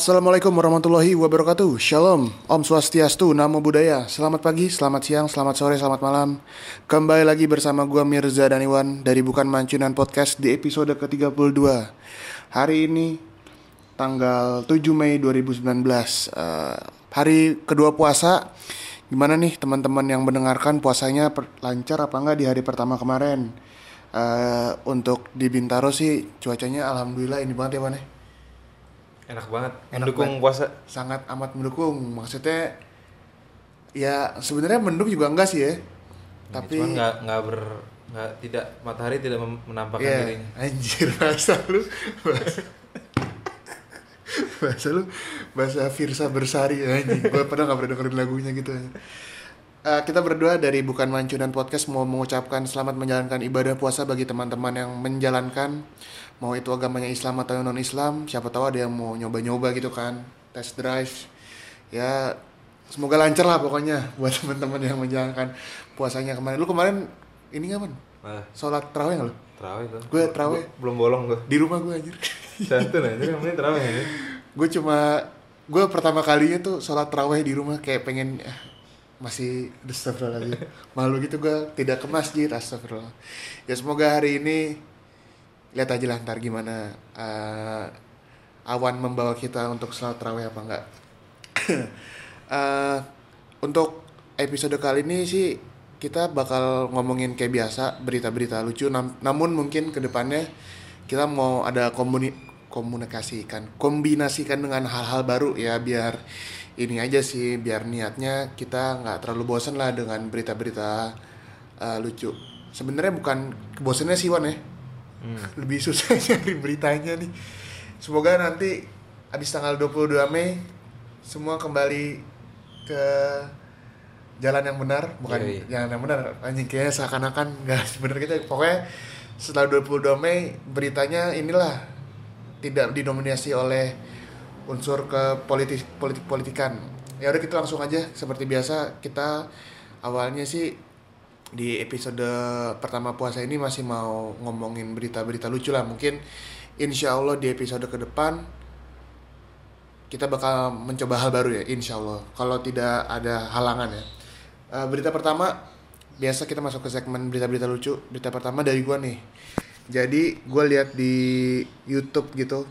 Assalamualaikum warahmatullahi wabarakatuh. Shalom, Om Swastiastu, Namo Buddhaya. Selamat pagi, selamat siang, selamat sore, selamat malam. Kembali lagi bersama gua Mirza dan Iwan Dari Bukan Mancunan Podcast di episode ke-32 Hari ini tanggal 7 Mei 2019 uh, Hari kedua puasa. Gimana nih teman-teman yang mendengarkan puasanya lancar apa enggak di hari pertama kemarin? Uh, Untuk di Bintaro sih cuacanya alhamdulillah ini banget ya ya enak banget. Enak mendukung banget. puasa. Sangat amat mendukung. Maksudnya ya sebenarnya mendung juga enggak sih ya. Tapi cuman nggak nggak ber nggak tidak matahari tidak menampakkan ya dirinya. anjir bahasa lu bahasa, bahasa lu bahasa Firsa Bersari anjing. Gue pernah nggak pernah dengerin lagunya gitu Eh, kita berdua dari Bukan Mancunan Podcast mau mengucapkan selamat menjalankan ibadah puasa bagi teman-teman yang menjalankan mau itu agamanya Islam atau non Islam siapa tahu ada yang mau nyoba-nyoba gitu kan test drive. Ya semoga lancar lah pokoknya buat teman-teman yang menjalankan puasanya kemarin. Lu kemarin ini kapan malah sholat terawih nggak lu? Terawih tuh Gue terawih. belum bolong gue di rumah gue anjir. Santun aja namanya terawih aja gue cuma gue pertama kalinya tuh sholat terawih di rumah kayak pengen eh, masih astagfirullahaladzim malu gitu gue tidak ke masjid astagfirullah. Ya semoga hari ini lihat aja lah ntar gimana eh, awan membawa kita untuk sholat terawih apa enggak. Eh, untuk episode kali ini sih kita bakal ngomongin kayak biasa berita-berita lucu. Nam- namun mungkin ke depannya kita mau ada komuni komunikasikan kombinasikan dengan hal-hal baru ya biar ini aja sih biar niatnya kita nggak terlalu bosan lah dengan berita-berita eh, lucu. Sebenarnya bukan bosannya sih Wan ya. Lebih susah nyari beritanya nih. Semoga nanti habis tanggal 22 Mei semua kembali ke jalan yang benar. Bukan Yoi. jalan yang benar. Anjing kayaknya seakan-akan nggak bener gitu pokoknya setelah 22 Mei beritanya inilah tidak didominasi oleh unsur ke politik politik politikan. Ya udah kita langsung aja. Seperti biasa kita awalnya sih di episode pertama puasa ini masih mau ngomongin berita-berita lucu lah. Mungkin insya Allah di episode ke depan kita bakal mencoba hal baru ya insya Allah. Kalau tidak ada halangan ya. Eh, berita pertama biasa kita masuk ke segmen berita-berita lucu. Berita pertama dari gua nih. Jadi gue lihat di YouTube gitu.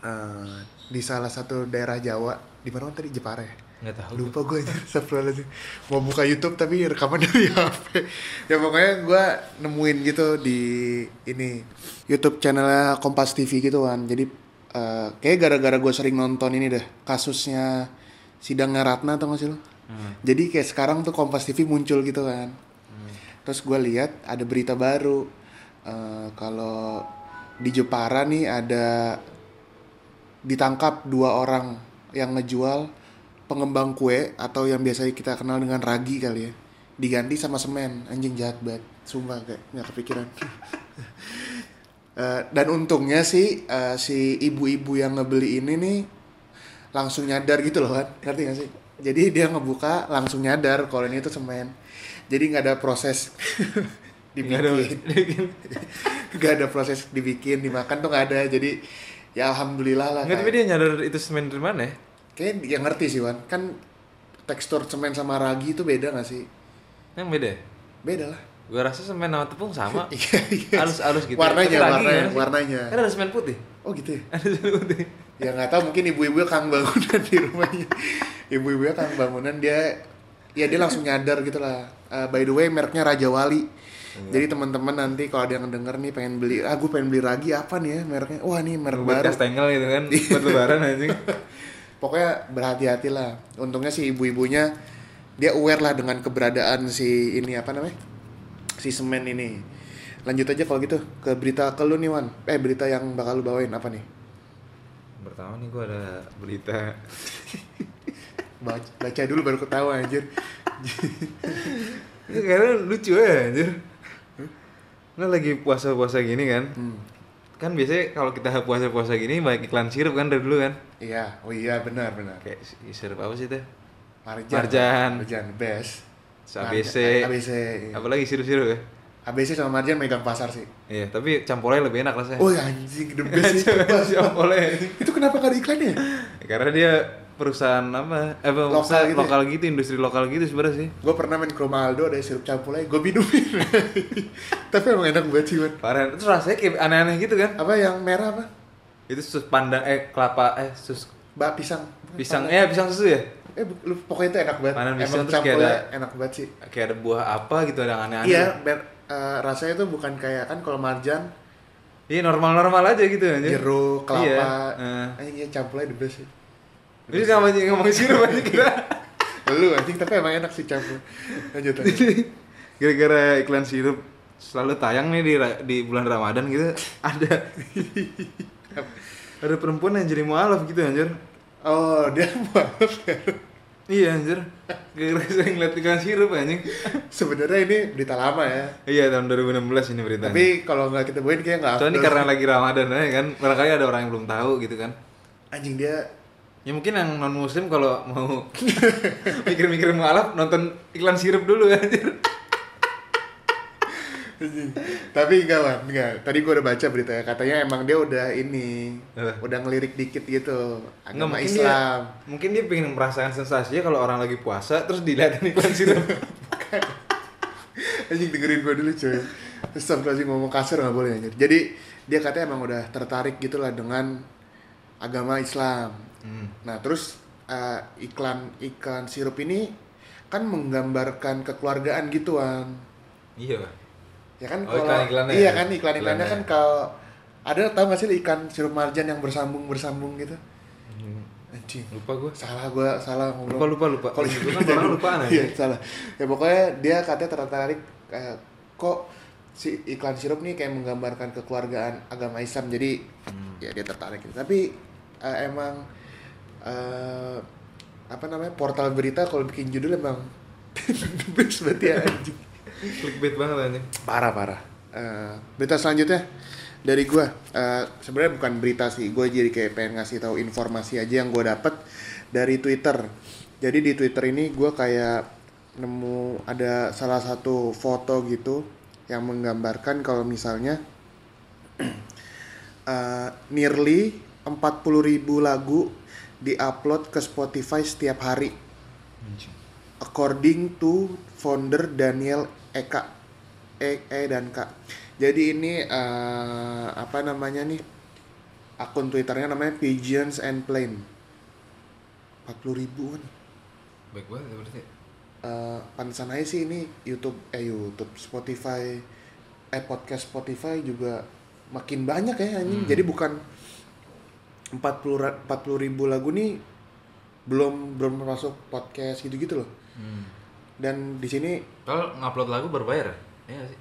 Eh, di salah satu daerah Jawa. Di mana tadi? Jepara ya? Nggak tahu lupa gue aja mau buka YouTube tapi rekaman dari HP ya pokoknya gue nemuin gitu di ini YouTube channelnya Kompas TV gitu kan jadi eh, kayak gara-gara gue sering nonton ini deh kasusnya sidangnya Ratna atau gak sih lo jadi kayak sekarang tuh Kompas TV muncul gitu kan terus gue lihat ada berita baru eh, kalau di Jepara nih ada ditangkap dua orang yang ngejual pengembang kue atau yang biasa kita kenal dengan ragi kali ya. Diganti sama semen. Anjing jahat banget. Sumpah kayak nggak kepikiran. Eh, dan untungnya sih eh, si ibu-ibu yang ngebeli ini nih langsung nyadar gitu loh kan? Ngerti gak sih? Jadi dia ngebuka langsung nyadar kalau ini tuh semen. Jadi nggak ada proses Nggak ada- dibikin. nggak ada proses dibikin dimakan tuh nggak ada. Jadi ya alhamdulillah lah nggak tapi kayak- dia nyadar itu semen dari mana ya? Kayaknya dia ngerti sih Wan. Kan tekstur semen sama ragi itu beda gak sih? yang beda ya? Beda lah. Gue rasa semen sama tepung sama. Iya, iya. halus-halus gitu Warnanya, Tapi ragi warnanya, warnanya. kan ada semen putih? Oh gitu ya? ada semen putih. Ya nggak tahu mungkin ibu-ibu kang bangunan di rumahnya. Ibu-ibu kang bangunan dia Ya dia langsung nyadar gitu lah. Eh, By the way mereknya Raja Wali Jadi teman-teman nanti kalau ada yang denger nih pengen beli Ah gue pengen beli ragi apa nih ya mereknya Wah nih merek buat baru kastengel gitu kan buat lebaran anjing Pokoknya berhati-hati lah. Untungnya si ibu-ibunya dia aware lah dengan keberadaan si ini apa namanya? Si semen ini. Lanjut aja kalau gitu ke berita ke lu nih Wan. Eh berita yang bakal lu bawain apa nih? pertama nih gue ada berita Baca, baca dulu baru ketawa anjir. Kayaknya lucu ya anjir Lo lagi puasa-puasa gini kan Hmm. Kan biasanya kalau kita puasa-puasa gini banyak iklan sirup kan dari dulu kan Iya, oh iya benar benar. Kayak si- sirup apa sih teh? Marjan. Marjan. Marjan best. Terus ABC ABC. iya. Apalagi sirup-sirup ya ABC sama Marjan megang pasar sih. Iya, tapi campolnya lebih enak rasanya. Oh ya anjing, the best sih. Campolnya. Itu kenapa gak ada iklannya? Karena dia perusahaan apa? Eh, Lokal gitu ya? lokal gitu, industri lokal gitu sebenarnya sih. Gue pernah main ke rumah Aldo ada sirup campur gue minumin. Tapi emang enak banget sih, Man. Parah. Terus rasanya kayak aneh-aneh gitu kan. Apa yang merah apa? Itu sus pandang eh kelapa eh sus Bak pisang. pisang eh pisang susu ya? Eh, lu, pokoknya itu enak banget. Pandan pisang Emang ada- enak banget sih. Kayak ada buah apa gitu ada yang aneh-aneh. Iya, ber- eh, rasanya tuh bukan kayak kan kalau marjan Iya normal-normal aja gitu anjir. jeruk, kelapa. Iya. eh. Anjing iya campurnya the best sih. Ini kenapa sih ngomong sirup aja kita? Lu anjing tapi emang enak sih campur. Lanjut aja. Gara-gara iklan sirup selalu tayang nih di di bulan Ramadan gitu ada ada perempuan yang jadi mualaf gitu anjir. Oh, dia maaf ya. Iya anjir. Gara-gara sering ngeliat iklan sirup anjing. Sebenarnya ini berita lama ya. Iya tahun 2016 ini beritanya. Tapi kalau nggak kita bawain kayak nggak Soalnya ini karena lagi Ramadan aja kan. Barangkali ada orang yang belum tahu gitu kan. anjing dia Ya mungkin yang non muslim kalau mau mikir-mikir mualaf nonton iklan sirup dulu anjir. anjing. Tapi enggak, Wan, enggak. Tadi gua udah baca beritanya katanya emang dia udah ini, Apa? udah ngelirik dikit gitu Nggak, agama mungkin Islam. Dia, mungkin dia pengen merasakan sensasinya kalau orang lagi puasa terus dilihatin iklan sirup. Anjing dengerin gua dulu cuy. Sih ngomong kasar nggak boleh anjir. Jadi dia katanya emang udah tertarik gitu lah dengan agama Islam. Hmm. Nah terus eh, iklan iklan sirup ini kan menggambarkan kekeluargaan gituan. Iya. Ya kan Oh, kalau iklan-iklannya iya ya? kan iklan-iklannya kan Iklannya. kalau ada tau gak sih ikan sirup marjan yang bersambung bersambung gitu? Hmm, Anjing. Lupa gua. Salah gua salah ngomong. Lupa lupa lupa. Kalau Kalau kan orang lupaan Iya, aja. salah. Ya pokoknya dia katanya tertarik kayak kok si iklan sirup nih kayak menggambarkan kekeluargaan agama Islam. Jadi Hmm. ya dia tertarik gitu. Tapi eh, emang eh, apa namanya? portal berita kalau bikin judul emang the best berarti ya anjing. Clickbait banget anjing. Parah parah. Eh, berita selanjutnya dari gua eh, sebenarnya bukan berita sih, gue jadi kayak pengen ngasih tahu informasi aja yang gue dapet dari Twitter. Jadi di Twitter ini gua kayak nemu ada salah satu foto gitu yang menggambarkan kalau misalnya eh, nearly 40.000 lagu diupload ke Spotify setiap hari according to founder Daniel Eka E, e dan K. Jadi ini eh, apa namanya nih akun twitternya namanya Pigeons and Plane. 40 ribuan. Baik banget ya berarti. Eh, pantesan aja sih ini YouTube eh YouTube Spotify eh podcast Spotify juga makin banyak ya anjing. Hmm. Jadi bukan 40 ra- 40 ribu lagu nih belum belum masuk podcast gitu-gitu loh. Hmm. Dan di sini Kalau ngupload lagu berbayar ya? Iya sih.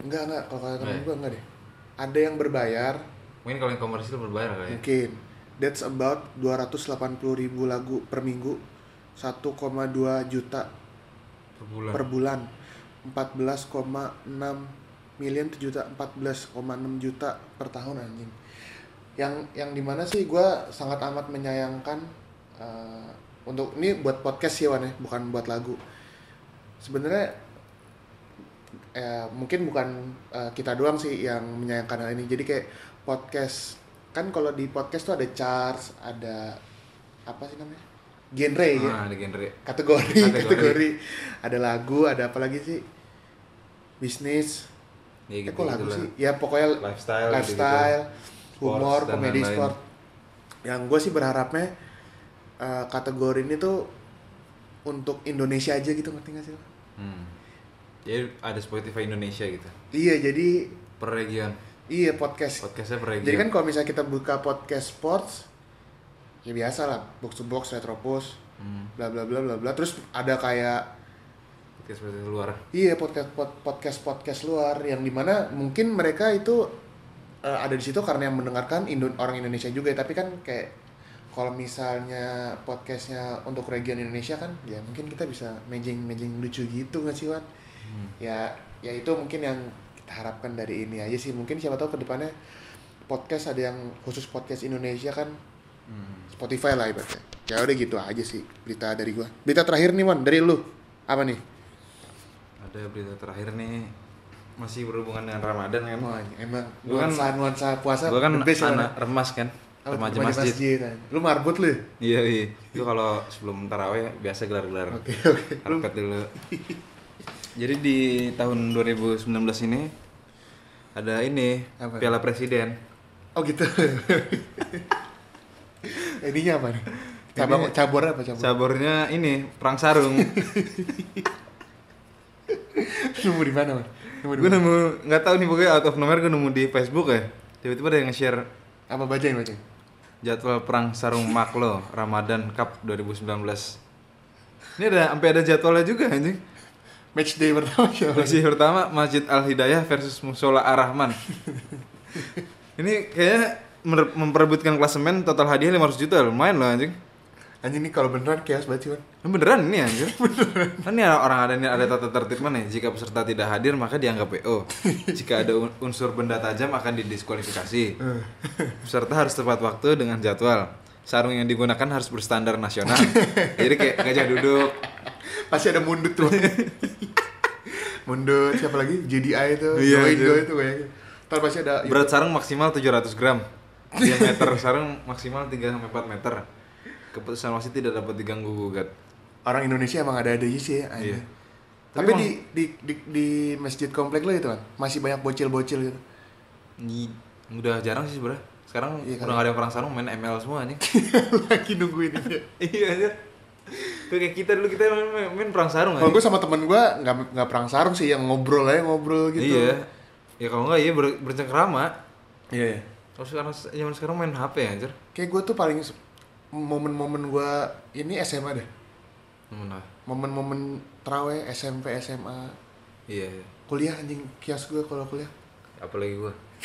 Enggak, enggak. Kalau kata temen Eh. gue enggak deh. Ada yang berbayar, Mungkin kalau yang komersil berbayar kali ya. mungkin. That's about 280 ribu lagu per minggu. 1,2 juta Per bulan. per bulan. 14,6 million tuh juta 14,6 juta per tahun anjing. Yang yang di mana sih gue sangat amat menyayangkan eh, untuk ini buat podcast sih Wan ya, bukan buat lagu. Sebenarnya eh, mungkin bukan eh, kita doang sih yang menyayangkan hal ini. Jadi kayak podcast kan kalau di podcast tuh ada charts, ada apa sih namanya? Genre ya Ah, ada genre. kategori, Kategori. kategori ada lagu ada apa lagi sih bisnis Ya eh gitu, kok lagu gitulah. sih ya pokoknya Lifestyle, lifestyle gitu-gitu. Humor Sports komedi sport yang gue sih berharapnya eh, kategori ini tuh untuk Indonesia aja gitu ngerti gak sih lo? Hmm. Jadi ada Spotify Indonesia gitu. iya jadi Per region. iya podcast Podcastnya per region. jadi kan kalau misalnya kita buka podcast sports ya biasa lah box to box retropus Hmm. bla bla bla bla bla terus ada kayak Podcast podcast luar. Iya podcast pod- podcast podcast luar yang di mana mungkin mereka itu eh, ada di situ karena yang mendengarkan Indo- orang Indonesia juga tapi kan kayak kalau misalnya podcastnya untuk region Indonesia kan ya mungkin kita bisa mejeng mejeng lucu gitu nggak sih Wan? Hmm. Ya ya itu mungkin yang kita harapkan dari ini aja sih mungkin siapa tahu ke depannya podcast ada yang khusus podcast Indonesia kan Hmm. Spotify lah ibaratnya. Ya udah gitu aja sih berita dari gua. Berita terakhir nih Wan dari lu apa nih? Ada berita terakhir nih. Masih berhubungan dengan Ramadan kan. Oh, emang Gua kan- nuansa puasa Gua kan anak remas kan. Remaja remaja masjid. kan. Lu marbot lu ya? Iya, iya. Itu kalau sebelum taraweh biasa gelar-gelar Oke, oke. Lu karpet dulu. Jadi di tahun 2019 ini ada ini Apa? Piala Presiden. Oh gitu. Ininya apa nih? Cabang Ini- cabur apa cabur? Sabornya ini perang sarung. Nemu di mana, Man? Gue nemu nggak tahu nih pokoknya out of nowhere gue nemu di Facebook ya. Tiba-tiba ada yang nge-share Apa bacain, bacain? jadwal perang sarung Maklo Ramadan Cup 2019. Ini ada sampai ada jadwalnya juga anjing. Match day pertama siapa? Masih pertama Masjid Al Hidayah versus Musola Ar Rahman. Ini kayaknya memperebutkan klasemen total hadiah 500 juta lumayan loh anjing. Anjing ini kalau beneran chaos Man. Ini beneran ini anjir. Kan ini orang ada ini ada tata tertib mana ya? Jika peserta tidak hadir maka dianggap PO. Jika ada un- unsur benda tajam akan didiskualifikasi. Peserta harus tepat waktu dengan jadwal. Sarung yang digunakan harus berstandar nasional. Jadi kayak gajah duduk. Pasti ada mundut tuh. mundut siapa lagi? JDI itu, Iya, itu kayaknya. Ntar pasti ada Berat sarung maksimal 700 gram. Diameter sarung maksimal 3 sampai 4 meter. Keputusan wasit tidak dapat diganggu gugat. orang Indonesia emang ada ada sih ya. Iya. Tapi, Tapi di, di, di di masjid komplek lo itu kan masih banyak bocil-bocil gitu. Ini udah jarang sih sebenarnya. Sekarang Iya, udah gak ada yang perang sarung main ML semua anjing. Lagi nungguin ini. iya aja. Tuh kayak kita dulu kita main, main, main perang sarung Kalau gue sama temen gue nggak nggak perang sarung sih, yang ngobrol aja ngobrol gitu. Iya. Ya kalau enggak iya ber, bercengkrama. Iya. iya. Kalau sekarang zaman sekarang main HP anjir. Kayak gue tuh paling momen-momen gue ini SMA deh. Momen-momen teraweh SMP SMA Iya, iya. kuliah anjing kios gue kalau kuliah. Apalagi gua.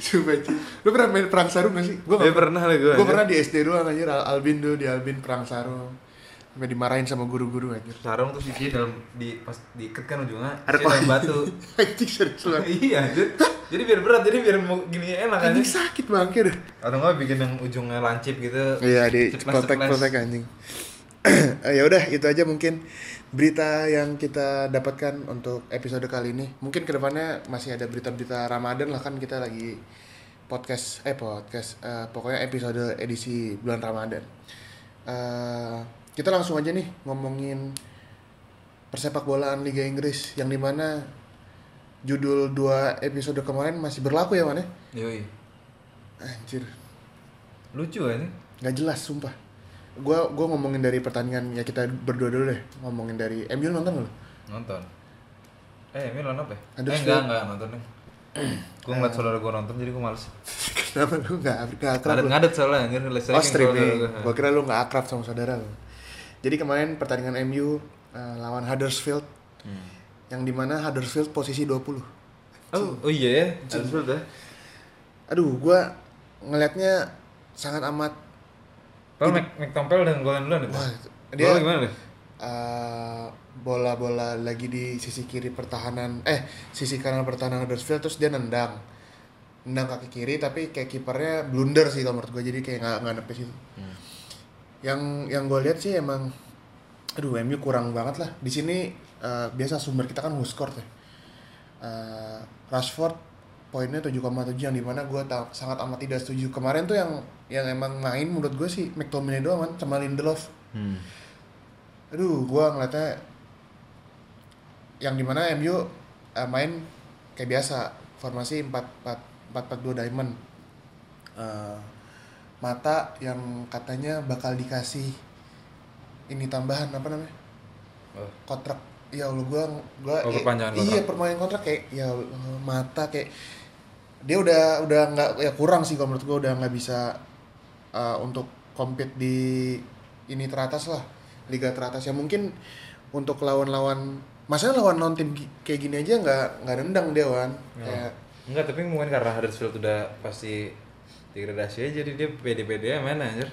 Coba sih. Lu pernah main perang sarung gak sih? Gue Eh pernah lah gua. Gue anjir. pernah di SD doang anjir Al- Albin dulu di Albin perang sarung. Sampai dimarahin sama guru-guru anjir. sarung tuh sisi dalam di pas diikat kan ujungnya Ada dalam batu. Anjing serius iya anjir. Jadi biar berat, jadi biar mau gini enak Anjing anjir. sakit bangke deh. Atau enggak bikin yang ujungnya lancip gitu. Iya di Ceplas-ceplas. protek-protek anjing. Eh, ya udah itu aja mungkin berita yang kita dapatkan untuk episode kali ini. Mungkin ke depannya masih ada berita-berita Ramadan lah kan kita lagi podcast eh podcast eh, pokoknya episode edisi bulan Ramadan. Eh, kita langsung aja nih ngomongin persepak bolaan Liga Inggris yang di mana judul dua episode kemarin masih berlaku ya mana? Yoi. Anjir, Lucu anjir. nggak jelas sumpah gua gua ngomongin dari pertandingan ya kita berdua dulu deh ngomongin dari MU nonton lo Nonton. Eh, ini nonton apa ya? Eh, enggak, enggak nonton deh. gue ngeliat saudara gue nonton jadi gue males. kenapa lu nggak nggak akrab Ngadet lu? ngadet soalnya anjir oh streaming gua kira lu nggak akrab sama saudara lu jadi kemarin pertandingan MU eh, lawan Huddersfield. Hmm. Yang di mana Huddersfield posisi 20 Oh, oh iya ya, Huddersfield ya. aduh gua ngelihatnya sangat amat Kalau Mac, Mac Tompel dan golin duluan itu. wah Dia gimana deh? eh, bola-bola lagi di sisi kiri pertahanan eh sisi kanan pertahanan Huddersfield terus dia nendang nendang kaki kiri tapi kayak kipernya blunder sih kalau menurut gue jadi kayak nggak nggak nepis itu Hmm. yang yang gue lihat sih emang aduh MU kurang banget lah. Di sini eh, biasa sumber kita kan Huskort ya Eh, Rashford poinnya 7,7 yang di mana gue sangat amat tidak setuju. Kemarin tuh yang yang emang main menurut gue sih McTominay doang kan sama Lindelof. Hmm. aduh gua ngeliatnya yang di mana MU eh, main kayak biasa formasi 4 4 4 4 2 diamond. Eh, mata yang katanya bakal dikasih ini tambahan apa namanya Oh. kontrak ya Allah gua gua Oh, perpanjangan iya kontrak. permanen kontrak kayak ya mata kayak dia udah udah nggak ya kurang sih kalau menurut gua udah nggak bisa uh, untuk compete di ini teratas lah liga teratas ya mungkin untuk lawan-lawan masalah lawan non tim kayak gini aja nggak nggak nendang dia wan Ya. kayak Enggak, tapi mungkin karena Huddersfield udah pasti degradasi aja jadi dia pede-pede main anjir.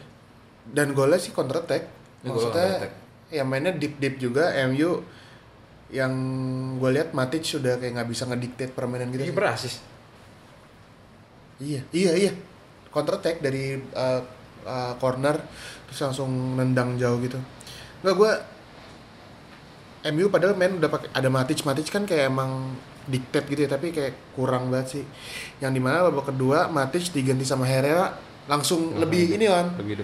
dan golnya sih counter attack Ya, maksudnya ya mainnya deep deep juga MU yang gue lihat Matic sudah kayak nggak bisa ngediktet permainan gitu berasis. iya iya iya. Counter attack dari uh, uh, corner terus langsung nendang jauh gitu. Nggak gue MU padahal main udah pakai ada Matic. Matic kan kayak emang diktat gitu ya tapi kayak kurang banget sih. Yang di mana babak kedua Matic diganti sama Herrera langsung Hmm. lebih ini kan Lebih.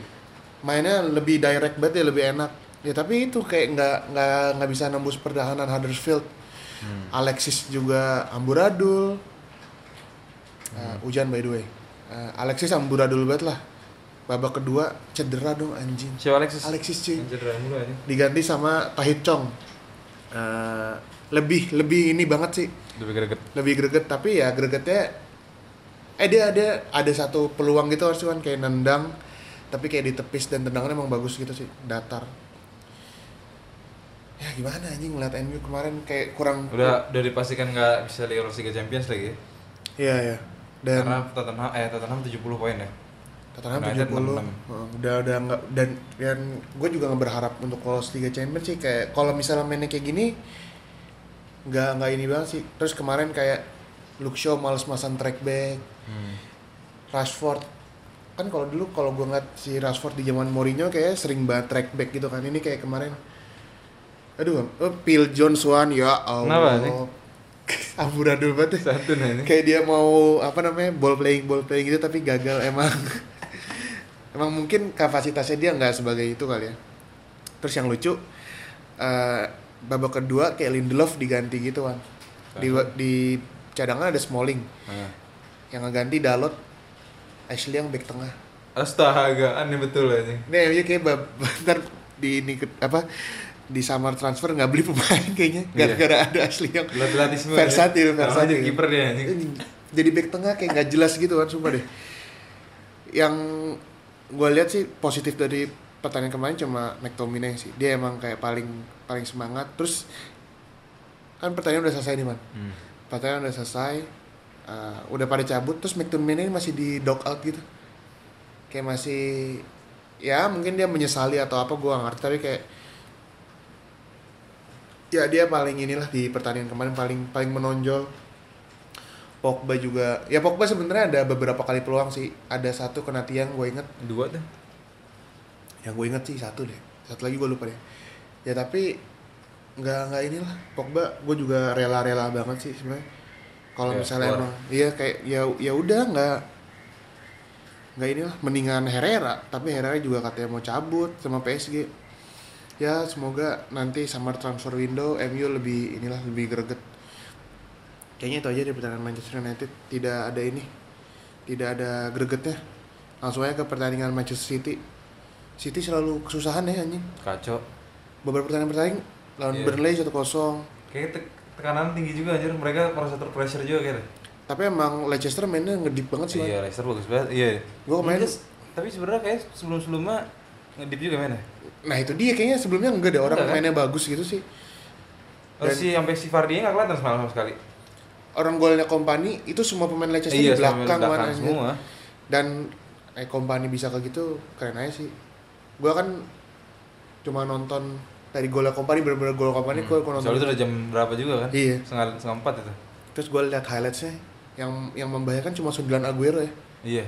Mainnya lebih direct banget ya lebih enak. Ya tapi itu kayak nggak nggak nggak bisa nembus pertahanan Huddersfield. Alexis juga amburadul. Uh, hujan by the way. Uh, Alexis amburadul banget lah. Babak kedua cedera dong anjing. Siapa Alexis? Alexis cuy. Cedera mulu aja. diganti sama Tahit Chong. Uh, lebih lebih ini banget sih. Lebih greget. lebih greget tapi ya gregetnya eh dia ada ada satu peluang gitu harus kan kayak nendang tapi kayak ditepis dan tendangannya emang bagus gitu sih datar ya gimana anjing ngeliat MU kemarin kayak kurang Udah udah dipastikan nggak bisa lolos Liga Champions lagi. ya? iya ya dan Karena Tottenham eh Tottenham 70 poin ya. Tottenham United 70 66. Heeh, udah udah nggak dan dan gue juga nggak berharap untuk lolos Liga Champions sih kayak kalau misalnya mainnya kayak gini nggak nggak ini banget sih terus kemarin kayak Luke Shaw males masan track back Hmm. Rashford kan kalau dulu kalau gue ngeliat si Rashford di zaman Mourinho kayak sering banget track back gitu kan. Ini kayak kemarin. Aduh oh, Phil Jones one ya? Allah. Amburadul banget ya. Satu nah ini. kayak dia mau apa namanya ball playing ball playing gitu tapi gagal emang. Emang mungkin kapasitasnya dia nggak sebagai itu kali ya. Terus yang lucu eh, babak kedua kayak Lindelof diganti gitu kan. Di di cadangan ada Smalling. Nah. yang ngeganti Dalot Ashley yang back tengah Astaga, aneh betul aja. Nih, MU kayak bab- ntar di ini apa di summer transfer nggak beli pemain kayaknya Iya. gara-gara ada Ashley yang versatil, ya. Sama versatil. jadi kiper jadi back tengah kayak nggak jelas gitu kan sumpah deh yang gue lihat sih positif dari pertandingan kemarin cuma McTominay sih dia emang kayak paling paling semangat terus kan pertandingan udah selesai nih man Hmm. pertandingan udah selesai uh, udah pada cabut terus McTominay masih di dog out gitu. Kayak masih ya mungkin dia menyesali atau apa gue ngerti. Tapi kayak ya dia paling inilah di pertandingan kemarin paling paling menonjol. Pogba juga ya Pogba sebenarnya ada beberapa kali peluang sih. Ada satu kena tiang gue inget Dua tuh. yang gue inget sih satu deh. Satu lagi gue lupa deh. Ya tapi nggak nggak inilah. Pogba gue juga rela-rela banget sih sebenarnya kalau Ya, misalnya keluar. emang iya kayak ya ya udah nggak nggak inilah mendingan Herrera. Tapi Herrera juga katanya mau cabut sama PSG ya semoga nanti summer transfer window MU lebih inilah lebih greget. Kayaknya itu aja di pertandingan Manchester United. Tidak ada ini tidak ada gregetnya. Langsung aja ke pertandingan Manchester City. City selalu kesusahan ya anjing. Kacau. beberapa pertandingan pertandingan lawan Iya. Burnley 1-0 Kayaknya te- tekanan tinggi juga anjir. Mereka merasa terpressure juga kayaknya. tapi emang Leicester mainnya ngedip banget sih Iya, Leicester bagus banget. Iya. Gua kemarin- Mungkin- tapi sebenarnya kayak sebelum-sebelumnya ngedip juga mainnya. nah itu dia kayaknya sebelumnya enggak ada orang Enggak, kan? mainnya bagus gitu sih Terus Dan- si sampai si Vardy nggak kelihatan semalam sama sekali. orang golnya Kompani itu semua pemain Leicester iya, di belakang, belakang mana semua. dan eh Kompani bisa kayak gitu keren aja sih gua kan cuma nonton dari golnya Kompani bener-bener gol Kompani gua gua nonton Hmm. Soalnya itu udah jam berapa juga kan? Iya. Setengah, setengah empat itu. terus gue lihat highlightsnya yang yang membahayakan cuma 9 Aguero ya Iya.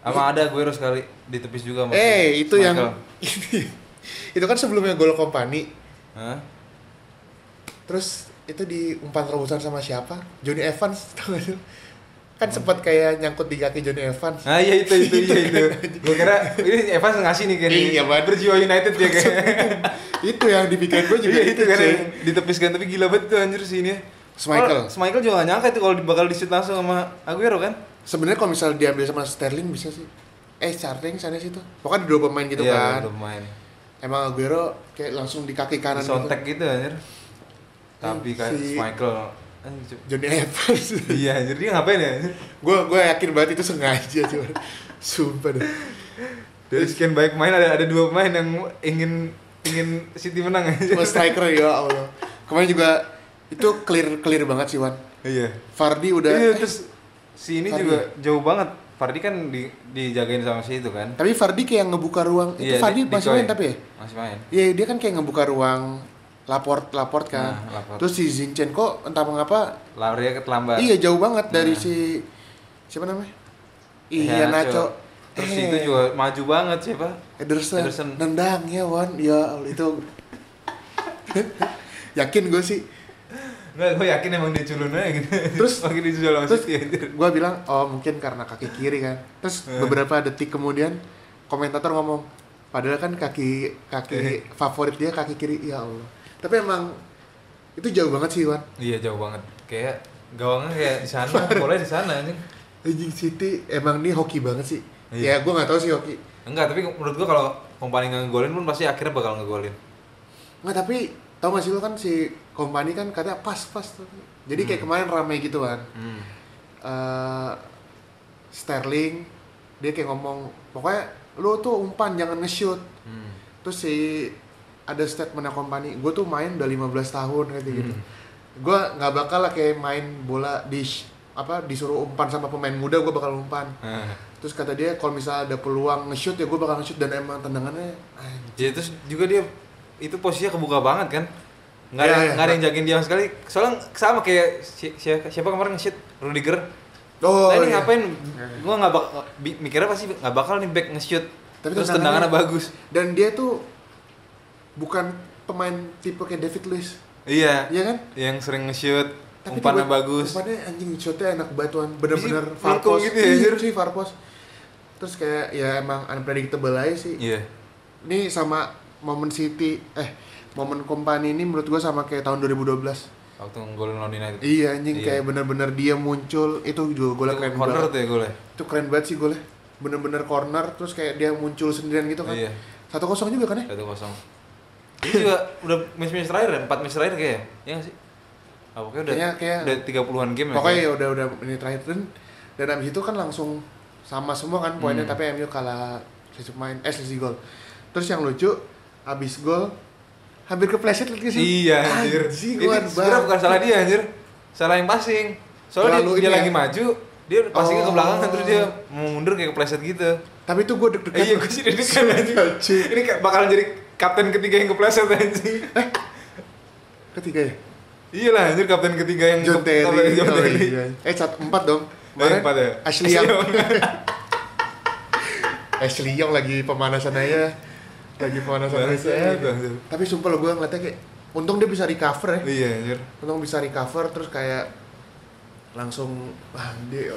Sama ada Aguero sekali ditepis juga sama eh itu yang itu kan sebelumnya gol Kompani Hah? Terus itu di umpan terobosan sama siapa? Johnny Evans, tau gak sih? Kan sempat kayak nyangkut di kaki Johnny Evans. Nah iya itu itu iya itu. Gue kira ini Evans ngasih nih kayak Iya, banget. berjiwa United dia kayak. itu yang dipikirin gue juga Iya itu kan ditepiskan tapi gila banget tuh anjir sih ini. Schmeichel. Schmeichel juga gak nyangka itu kalau bakal di shoot langsung sama Aguero kan. Sebenarnya kalau misalnya diambil sama Sterling bisa sih. Eh Sterling sana situ. Pokoknya dua pemain gitu iya, kan. udah main. Emang Aguero kayak langsung di kaki kanan gitu. Sontek gitu anjir. Tapi kayak Si-. Johnny Evans. Iya anjir dia ngapain ya? gue gue yakin banget itu sengaja cuy. Sumpah deh. Dari sekian baik main ada ada dua pemain yang ingin ingin City menang aja. Cuma striker ya Allah. Kemarin juga itu clear clear banget sih Wan. Iya. Fardi udah Iya terus si ini Fardi. juga jauh banget. Fardi kan di, dijagain sama si itu kan. Tapi Fardi kayak ngebuka ruang. itu Iya, Fardi di- masih main tapi ya? Masih main. Iya, dia kan kayak ngebuka ruang laport laport kan. Nah, Laporte. Terus si Zinchenko entah mengapa Larinya keterlambat. iya jauh banget dari Nah. si siapa namanya? Iya, Iya, Nacho. Terus Eh, itu juga maju banget siapa? Ederson. Ederson. Nendang ya, Wan. Ya itu yakin gue sih Enggak, gue yakin emang dia culun aja gitu. Terus- makin dijual sama terus anjir. gue bilang oh mungkin karena kaki kiri kan terus Eh. beberapa detik kemudian komentator ngomong padahal kan kaki kaki Eh. favorit dia kaki kiri ya Allah tapi emang itu jauh banget sih Wan Iya jauh banget. Kayak gawangnya kayak di sana, boleh di sana anjing. anjing City emang ini hoki banget sih Iya. ya gue nggak tahu sih hoki Enggak, tapi menurut gua kalau kompani nggak ngegolin pun pasti akhirnya bakal ngegolin. nggak tapi tau gak sih lo kan si kompani kan katanya pas pas jadi kayak kemarin ramai gitu kan Hmm. eh Sterling dia kayak ngomong pokoknya lu tuh umpan jangan nge-shoot Hmm. terus si ada statementnya kompani gue tuh main udah 15 tahun kayak gitu Hmm. gue nggak bakal lah kayak main bola di apa disuruh umpan sama pemain muda gue bakal umpan Nah. terus kata dia kalau misalnya ada peluang nge-shoot ya gue bakal nge-shoot dan emang tendangannya. Ya terus juga dia itu posisinya kebuka banget kan. Nggak ada, Iya, iya. nggak ada yang jagain dia sama sekali. Soalnya sama kayak si- siapa, siapa kemarin nge-shoot Rudiger. oh nah, ini iya. ngapain? Gua nggak bak bi- mikirnya pasti nggak bakal nih back nge-shoot. Tapi Terus tendangannya- tendangannya bagus. dan dia tuh bukan pemain tipe kayak David Luiz Iya. Iya kan Yang sering nge-shoot, Tapi umpannya tiba- bagus. Umpannya anjing shotnya enak batuan bener-bener farpos gitu ya, Iya, sih farpos terus kayak ya emang unpredictable aja sih Iya. ini sama momen City eh momen kompani ini menurut gua sama kayak tahun 2012 Waktu ngegolin lawan United. iya anjing Iya. kayak bener-bener dia muncul itu juga golnya keren corner banget tuh ya golnya. itu keren banget sih golnya bener-bener corner terus kayak dia muncul sendirian gitu kan Iya. satu kosong juga kan ya Satu kosong. Ini juga udah match-match terakhir ya, 4 match terakhir kayaknya. Iya nggak sih? Ah, pokoknya udah, Kayaknya- kayak- udah 30-an game ya. pokoknya ya udah udah ini terakhir dan dan abis itu kan langsung sama semua kan poinnya Hmm. tapi MU kalah selisih main eh selisih gol terus yang lucu abis gol hampir kepleset lagi sih Iya anjir. Anjing, Ini sebenarnya bukan salah dia anjir. Salah yang passing. Soalnya Terlalu dia, dia ya. lagi maju, dia passingnya ke Oh. belakang terus dia mundur kayak kepleset gitu. tapi itu gue deg-degan Eh, iya gue sih deg-degan. Anjing. Ini kayak bakalan jadi kapten ketiga yang kepleset anjing. ketiga ya Iya lah anjir kapten ketiga yang John Terry, John oh Terry. iya. eh satu empat dong Eh, empat ya? Ashley Young. Ashley Young lagi pemanasan aja lagi pemanasan aja tapi sumpah lo gue ngeliatnya kayak untung dia bisa recover ya Iya anjir. untung bisa recover terus kayak langsung wah dia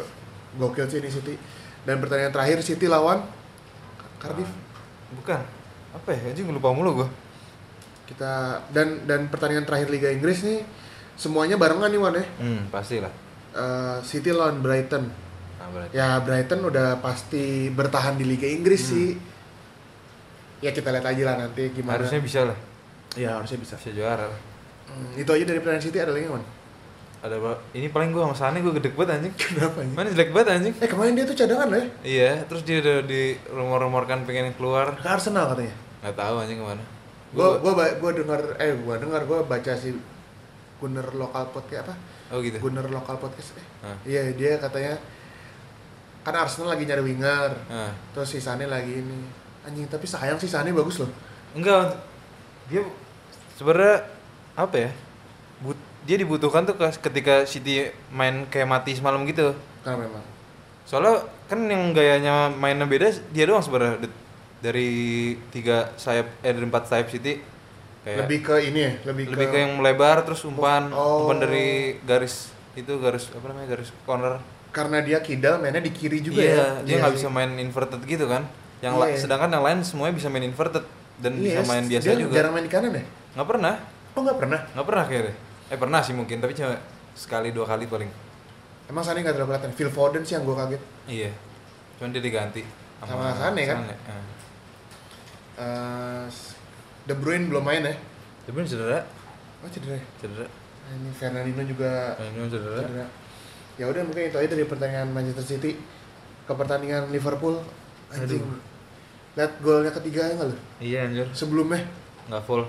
gokil sih ini City dan pertandingan terakhir City lawan Cardiff Bukan. Apa ya? Anjing lupa mulu gua. kita dan dan pertandingan terakhir Liga Inggris nih semuanya barengan nih Wan ya Hmm, pastilah. Eh, City lawan Brighton berarti. ya Brighton udah pasti bertahan di Liga Inggris Hmm. sih ya kita lihat aja lah nanti gimana Harusnya bisa lah. ya harusnya bisa Bisa juara lah. Hmm, itu aja dari pertandingan City ada lagi Wan Ada apa? Ini paling gua sama Sane gua gede banget anjing. kenapa ini Mana jelek banget anjing. eh kemarin dia tuh cadangan loh ya Iya, terus dia udah di rumor-rumorkan pengen keluar. ke Arsenal katanya Nggak tahu anjing ke mana. gua gua gua dengar eh gua dengar gua baca si Gunner lokal podcast apa Oh gitu. Gunner lokal podcast eh Hah. iya dia katanya kan Arsenal lagi nyari winger Nah, terus si Sane lagi ini anjing tapi sayang sih Sane bagus loh enggak dia sebenarnya apa ya? But, dia dibutuhkan tuh ke- ketika City main kayak mati semalam gitu. karena memang Soalnya kan yang gayanya mainnya beda dia doang sebenarnya D- dari tiga sayap eh dari empat sayap City kayak lebih ke ini ya lebih, lebih ke yang melebar terus umpan Oh. umpan dari garis itu garis apa namanya garis corner. Karena dia kidal mainnya di kiri juga ya? iya dia nggak sih. bisa main inverted gitu kan? Yang Iya. la- sedangkan yang lain semuanya bisa main inverted dan Iya, bisa main biasa dia juga. jarang main di kanan ya? Nggak pernah. Oh nggak pernah? Nggak pernah kayaknya eh pernah sih mungkin tapi cuma sekali dua kali paling. Emang Sane nggak terlalu kelihatan? Phil Foden sih yang gua kaget. Iya. Cuman dia diganti. Sama Sane kan? Ah. Eh, De Bruyne belum main ya? Tapi ini cedera. Oh cedera ya? cedera. Nah, ini Fernandinho juga Ah, ini cedera. cedera. Ya udah mungkin itu aja dari pertandingan Manchester City ke pertandingan Liverpool. Anjing. Aduh. lihat golnya ketiga nggak lo iya anjir. Sebelumnya. Nggak full.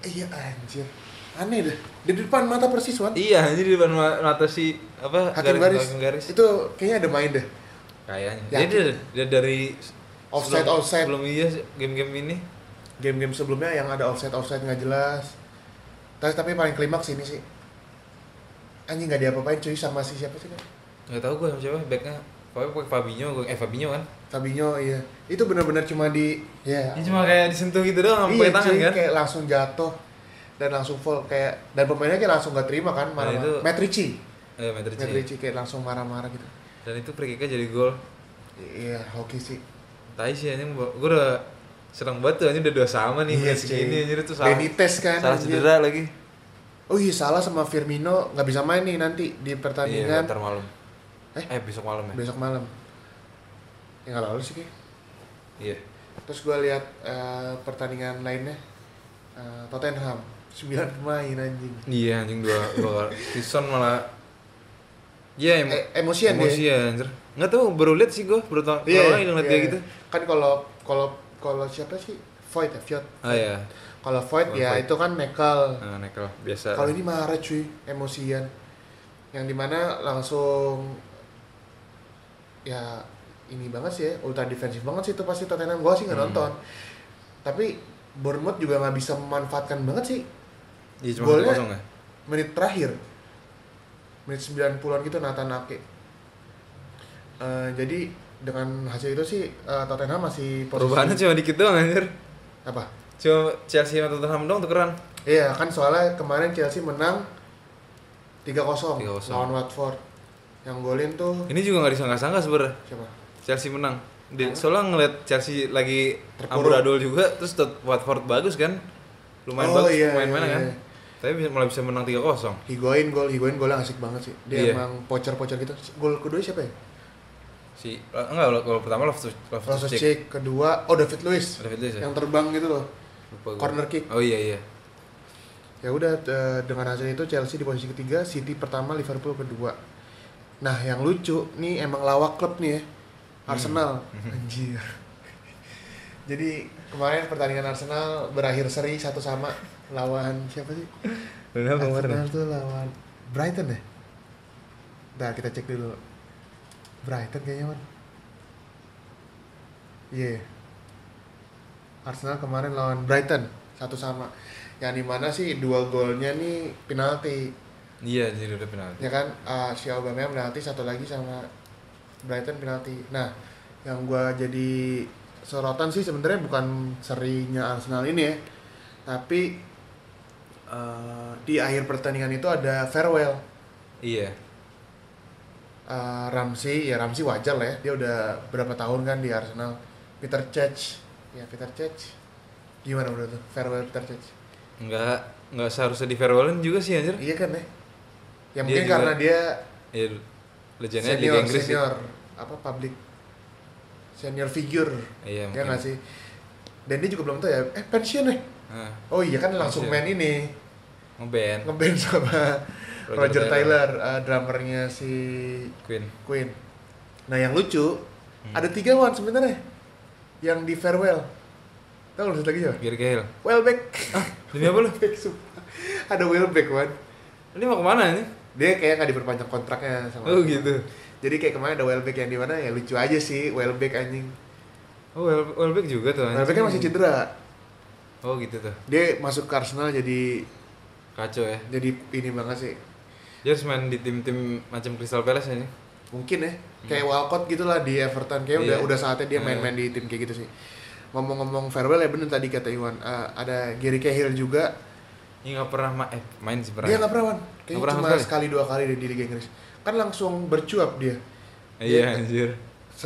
Iya anjir. Aneh dah di depan mata persis Wan. Iya anjir di depan ma- mata si apa hakim garis. hakim garis. Itu kayaknya ada main deh. Kayaknya. Jadi dari Offside, sebelum, offside. sebelum iya game-game ini. Game-game sebelumnya yang ada offside offside nggak jelas. Tapi tapi paling klimaks ini sih. Anjing nggak diapa-apain cuy sama si siapa sih kan nggak tahu gue sama siapa backnya pokoknya pakai Fabinho gue eh Fabinho kan? Fabinho iya. Itu benar-benar cuma di ya. Ini cuma kayak disentuh gitu doang sama iya tangan cuy, kan? kayak langsung jatuh dan langsung fall kayak dan pemainnya kayak langsung gak terima kan marah Nah, itu- Matt Ritchie. Eh, Matt Ritchie. Matt Ritchie kayak langsung marah-marah gitu. Dan itu free jadi gol. iya hoki sih Tai sih anjing gue udah seneng banget tuh anjing udah dua sama nih Iya match sih. ini anjir itu salah. Benitez kan Salah anjir. cedera lagi. oh iya salah sama Firmino nggak bisa main nih nanti di Iya, pertandingan ntar malam. Eh? Eh, besok malam ya. besok malam ya nggak lalu sih Ki. Iya. terus gue lihat eh, pertandingan lainnya eh, Tottenham 9 pemain anjing Iya anjing dua dua season malah Iya, em Eh, emosian dia. emosi ya anjir. Enggak tahu baru lihat sih gua, baru tau Iya, kalau ngeliat dia iya. gitu. Kan kalau kalau kalau siapa sih? Void ya, Void. Ah ya. Kalau Void ya Void. itu kan nekel. Nah, nekel biasa. Kalau ini marah cuy, emosian. Yang di mana langsung ya ini banget sih ya, ultra defensif banget sih itu pasti Tottenham. Gua sih nggak Hmm. nonton. Tapi Bournemouth juga nggak bisa memanfaatkan banget sih Iya cuma golnya- 1-0 ya. menit terakhir. Menit 90-an gitu Nathan Ake. Eh, jadi dengan hasil itu sih eh, Tottenham masih Perubahannya cuma dikit doang anjir. apa? Cuma Chelsea sama Tottenham doang tukeran. Iya kan soalnya kemarin Chelsea menang 3-0 3-0. lawan Watford. Yang golin tuh Ini juga nggak disangka-sangka sebenarnya. siapa? Chelsea menang. Di, soalnya ngeliat Chelsea lagi Terpuruk. amburadul juga, terus Watford bagus kan, lumayan Oh, bagus iya, main-mainnya iya, kan. iya. Tapi bisa- malah bisa menang 3-0. Higuain gol, Higuain golnya asik banget sih. Dia Iya. emang pocer-pocer gitu. Gol kedua siapa ya? Si eh, enggak kalau pertama Loftus Loftus Cheek. Cheek, kedua oh David Luiz. David Luiz ya? Yang terbang gitu loh. Lupa corner kick. Oh iya iya. Ya udah eh, dengan hasil itu Chelsea di posisi ketiga, City pertama, Liverpool kedua. Nah, yang lucu nih emang lawak klub nih ya. Arsenal. Anjir. Jadi kemarin pertandingan Arsenal berakhir seri satu sama lawan siapa sih? Benar Arsenal tuh lawan Brighton ya? Nah, kita cek dulu. Brighton kayaknya, Man. Iya. Arsenal kemarin lawan Brighton satu sama. Yang di mana sih dua golnya nih penalti. Iya, jadi udah penalti. Ya kan, uh, si Aubameyang penalti, satu lagi sama Brighton penalti. Nah, yang gua jadi sorotan sih sebenarnya bukan serinya Arsenal ini ya. Tapi uh, di akhir pertandingan itu ada farewell. Iya. Uh, Ramsey, ya Ramsey wajar lah ya. Dia udah berapa tahun kan di Arsenal. Peter Cech, ya Peter Cech. Gimana menurut lu? Farewell Peter Cech? Enggak enggak seharusnya di farewellin juga sih anjir. Iya kan ya? Ya Dia mungkin juga- karena dia Iya, legendnya di senior, Inggris senior, apa public senior figure, Iya, ya mungkin. nggak sih? Dan dia juga belum tahu ya, eh pensiun nih. Nah, Oh iya kan langsung Pensiun. main ini ngeband ngeband sama Roger Roger, Taylor. Taylor, uh, drummernya si Queen. Queen. Nah yang lucu Hmm. ada tiga one sebenarnya yang di farewell. Tahu lu lagi siapa? Gary Cahill. Welbeck. Demi apa lu? Ada Welbeck one. Ini mau ke mana ini? Dia kayak nggak diperpanjang kontraknya sama. Oh gitu. Jadi kayak kemarin ada Welbeck yang di mana ya lucu aja sih Welbeck anjing. Oh, Wel- Welbeck juga tuh. anjing. Welbeck kan masih cedera. Oh gitu tuh. Dia masuk ke Arsenal jadi Kacau ya. jadi ini banget sih. Dia harus main di tim-tim macam Crystal Palace ini. Mungkin ya. Kayak Walcott gitulah di Everton kayak udah Iya. udah saatnya dia Hmm. main-main di tim kayak gitu sih. Ngomong-ngomong farewell ya bener tadi kata Iwan. Eh, ada Gary Cahill juga. Ini nggak pernah ma eh main sih pernah. Dia nggak pernah. Kayaknya pernah cuma sekali? sekali dua kali di, Liga Inggris. Kan langsung bercuap dia. Iya anjir.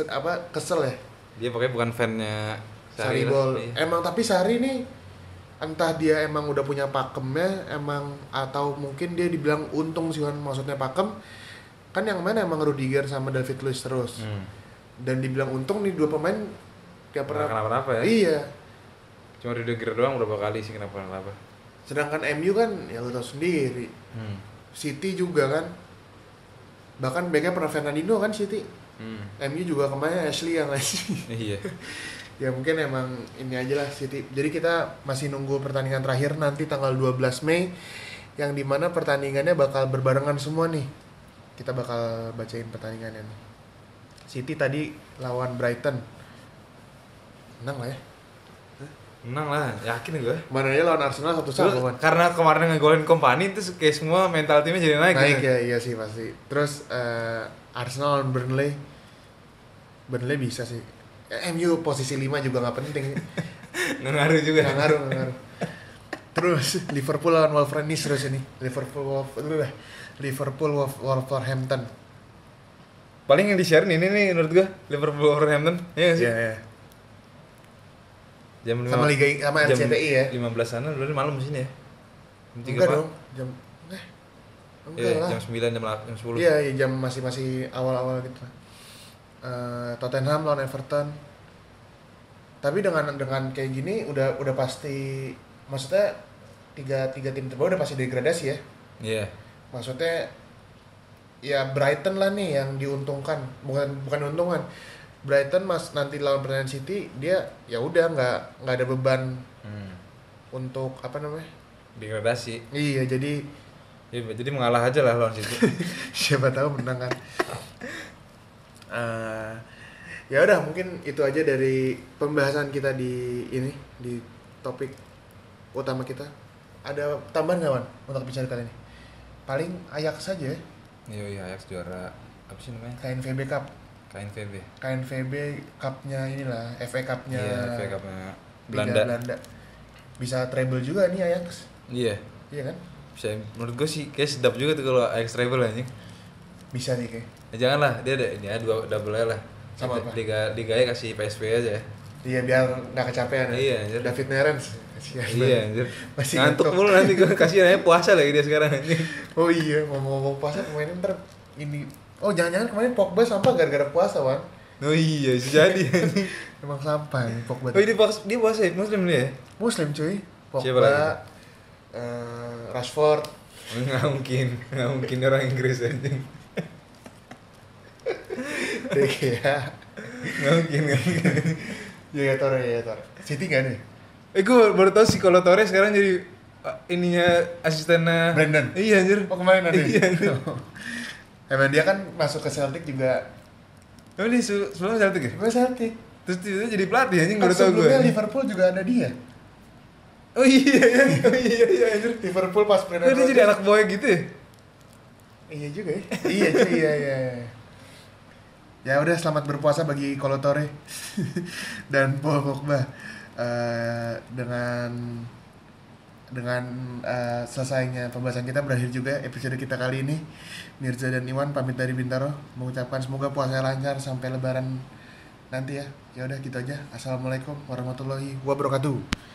Apa kesel ya. Dia pokoknya bukan fannya Sari. Ball. Iya. Emang tapi Sari nih entah dia emang udah punya pakemnya emang atau mungkin dia dibilang untung sih kan maksudnya pakem kan yang mana emang Rudiger sama David Luiz terus Hmm. dan dibilang untung nih dua pemain gak Pernah kenapa-napa ya. iya Cuma Rudiger doang berapa kali sih kenapa-kenapa. sedangkan MU kan ya lo tau sendiri Hmm. City juga kan bahkan backnya pernah Fernandinho kan City Hmm. MU juga kemarin Ashley yang ngasih Iya. ya mungkin emang ini aja lah City jadi kita masih nunggu pertandingan terakhir nanti tanggal 12 Mei yang di mana pertandingannya bakal berbarengan semua nih. Kita bakal bacain pertandingannya nih. City tadi lawan Brighton. Menang lah ya. Menang lah, yakin gue. mana aja lawan Arsenal satu sama kan Karena kemarin ngegolin kompani terus kayak semua mental timnya jadi naik. naik gitu. ya iya sih pasti. Terus eh, Arsenal lawan Burnley. Burnley bisa sih MU posisi 5 juga nggak penting Nggak ngaruh juga. nggak ngaruh nggak ngaruh Terus Liverpool lawan Wolverhampton terus ini. Liverpool Wolf, Liverpool Wolf, Wolverhampton. Paling yang di-share ini nih menurut gua Liverpool Wolverhampton. Iya sih? Iya, iya. Jam lima- Sama Liga sama jam RCTI ya. 15 sana berarti malam sini ya. Jam tiga Enggak Pak. dong, jam eh enggak Iya, lah. jam 9 jam 8, jam 10. Iya, iya, jam masih masih awal-awal gitu. Eh, Tottenham lawan Everton. Tapi dengan dengan kayak gini udah udah pasti maksudnya tiga tiga tim terbawah udah pasti degradasi ya. Iya. Maksudnya ya Brighton lah nih yang diuntungkan, bukan bukan diuntungkan. Brighton mas nanti lawan Brighton City dia ya udah nggak nggak ada beban Hmm. untuk apa namanya? Degradasi. Iya, jadi Ya, jadi mengalah aja lah lawan situ. siapa tahu menang kan Eh, ya udah mungkin itu aja dari pembahasan kita di ini di topik utama kita ada tambahan nggak Wan untuk bicara kali ini paling Ajax saja ya Iya, iya Ajax juara apa sih namanya? KNVB Cup KNVB. KNVB Cupnya inilah FA Cupnya Iya, FA Cup-nya Belanda. Belanda bisa treble juga nih Ajax Iya. iya kan Bisa menurut gue sih kayak sedap juga tuh kalau Ajax treble anjing. bisa nih kayak Ya, janganlah, dia ada ini ya dua double aja lah. Sama apa? Liga Liga ya kasih PSV aja ya. iya biar nggak kecapean ya. Iya, anjir. David Nerens Kasihan Iya anjir. Masih Ngantuk ngantuk. mulu nanti gue kasih aja puasa lagi dia sekarang. Oh iya, ngomong-ngomong puasa pemain ntar ini Oh jangan-jangan kemarin Pogba sampah gara-gara puasa Wan Oh iya, bisa jadi. Emang sampah ini Pogba Oh, ini puasa dia puasa ya, muslim dia ya? Muslim cuy Siapa Pogba lagi? eh, Rashford Nggak mungkin, nggak mungkin orang Inggris anjing. Gea Nggak mungkin, nggak mungkin. Ya ya Torre ya Torre City gak nih? Eh gue baru tau sih kalau Torres sekarang jadi uh, ininya asistennya Brandon? Iya anjir. Oh kemarin ada Iya anjir. Emang dia kan masuk ke Celtic juga Oh ini se- sebelumnya Celtic ya? Gue Celtic Terus tiba-tiba jadi pelatih anjing Kan baru tau gue. sebelumnya Liverpool juga ada dia Oh iya iya oh iya iya anjir. Liverpool pas Oh, Brendan dia jadi Rodgers. anak boy gitu ya? Iya juga ya. iya cuy, iya iya. Ya udah selamat berpuasa bagi Kolo Toure dan Paul Pogba Eh, dengan dengan eh, selesainya pembahasan kita berakhir juga episode kita kali ini. Mirza dan Iwan pamit dari Bintaro mengucapkan semoga puasa lancar sampai lebaran nanti ya. Ya udah gitu aja. Assalamualaikum warahmatullahi wabarakatuh.